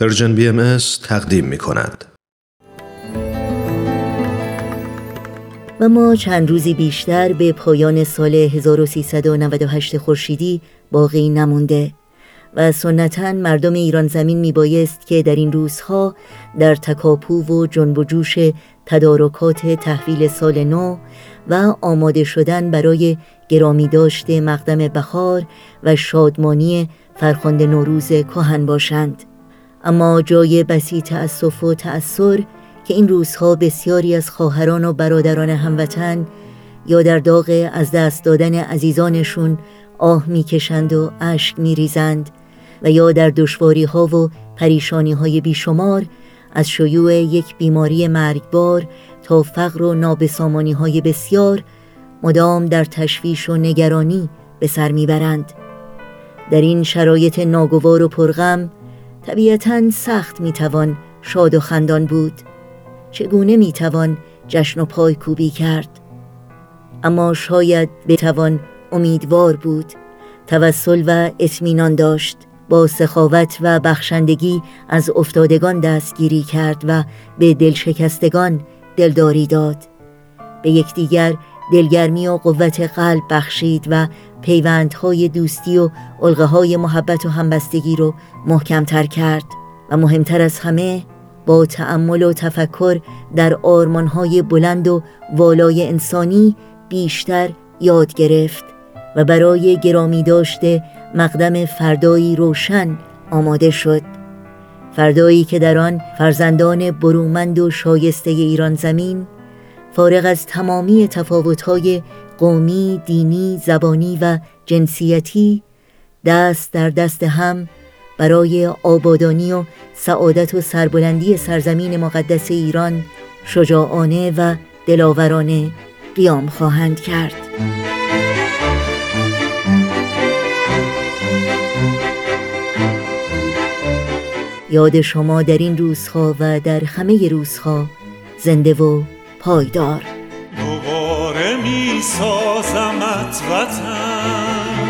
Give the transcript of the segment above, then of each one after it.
Persian BM تقدیم می کند. اما چند روزی بیشتر به پایان سال 1398 خورشیدی باقی نمونده و سنتا مردم ایران زمین می بایست که در این روزها در تکاپو و جنب و جوش تدارکات تحویل سال نو و آماده شدن برای گرامی داشت مقدم بهار و شادمانی فرخند نوروز کهن باشند اما جای بسی تأسف و تأثیر که این روزها بسیاری از خواهران و برادران هموطن یا در داغ از دست دادن عزیزانشون آه می‌کشند و اشک میریزند و یا در دشواری ها و پریشانی های بیشمار از شیوع یک بیماری مرگبار تا فقر و نابسامانی های بسیار مدام در تشویش و نگرانی به سر می‌برند. در این شرایط ناگوار و پرغم طبیعتا سخت می‌توان شاد و خندان بود. چگونه می‌توان جشن و پای کوبی کرد؟ اما شاید بتوان امیدوار بود. توسل و اطمینان داشت. با سخاوت و بخشندگی از افتادگان دستگیری کرد و به دلشکستگان دلداری داد. به یکدیگر دلگرمی و قوت قلب بخشید و پیوندهای دوستی و علقه های محبت و همبستگی رو محکمتر کرد و مهمتر از همه با تأمل و تفکر در آرمانهای بلند و والای انسانی بیشتر یاد گرفت و برای گرامی داشته مقدم فردایی روشن آماده شد. فردایی که در آن فرزندان برومند و شایسته ایران زمین فارغ از تمامی تفاوت‌های قومی، دینی، زبانی و جنسیتی دست در دست هم برای آبادانی و سعادت و سربلندی سرزمین مقدس ایران شجاعانه و دلاورانه قیام خواهند کرد. یاد شما در این روزها و در همه روزها زنده و پایدار. سازمت وطن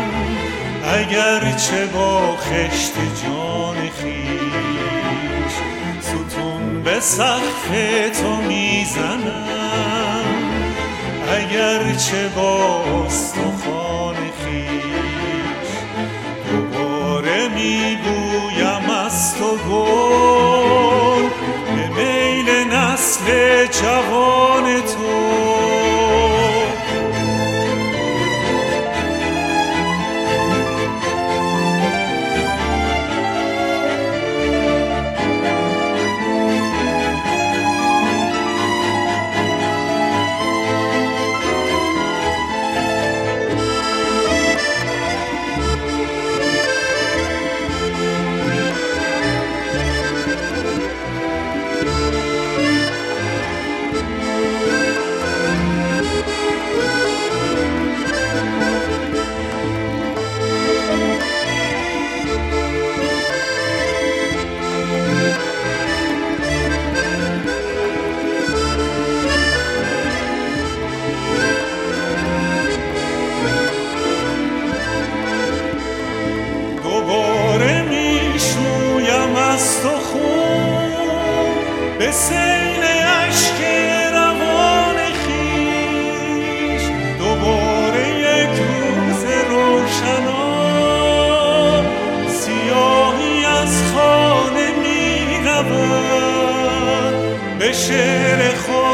اگر چه با خشت جان خیش ستون به سقف تو می‌زنم. اگر چه با استخوان خیش دوباره می‌گویم سیل عشق روان خیش. دوباره یک روز روشنا سیاهی از خانه می به شعر خود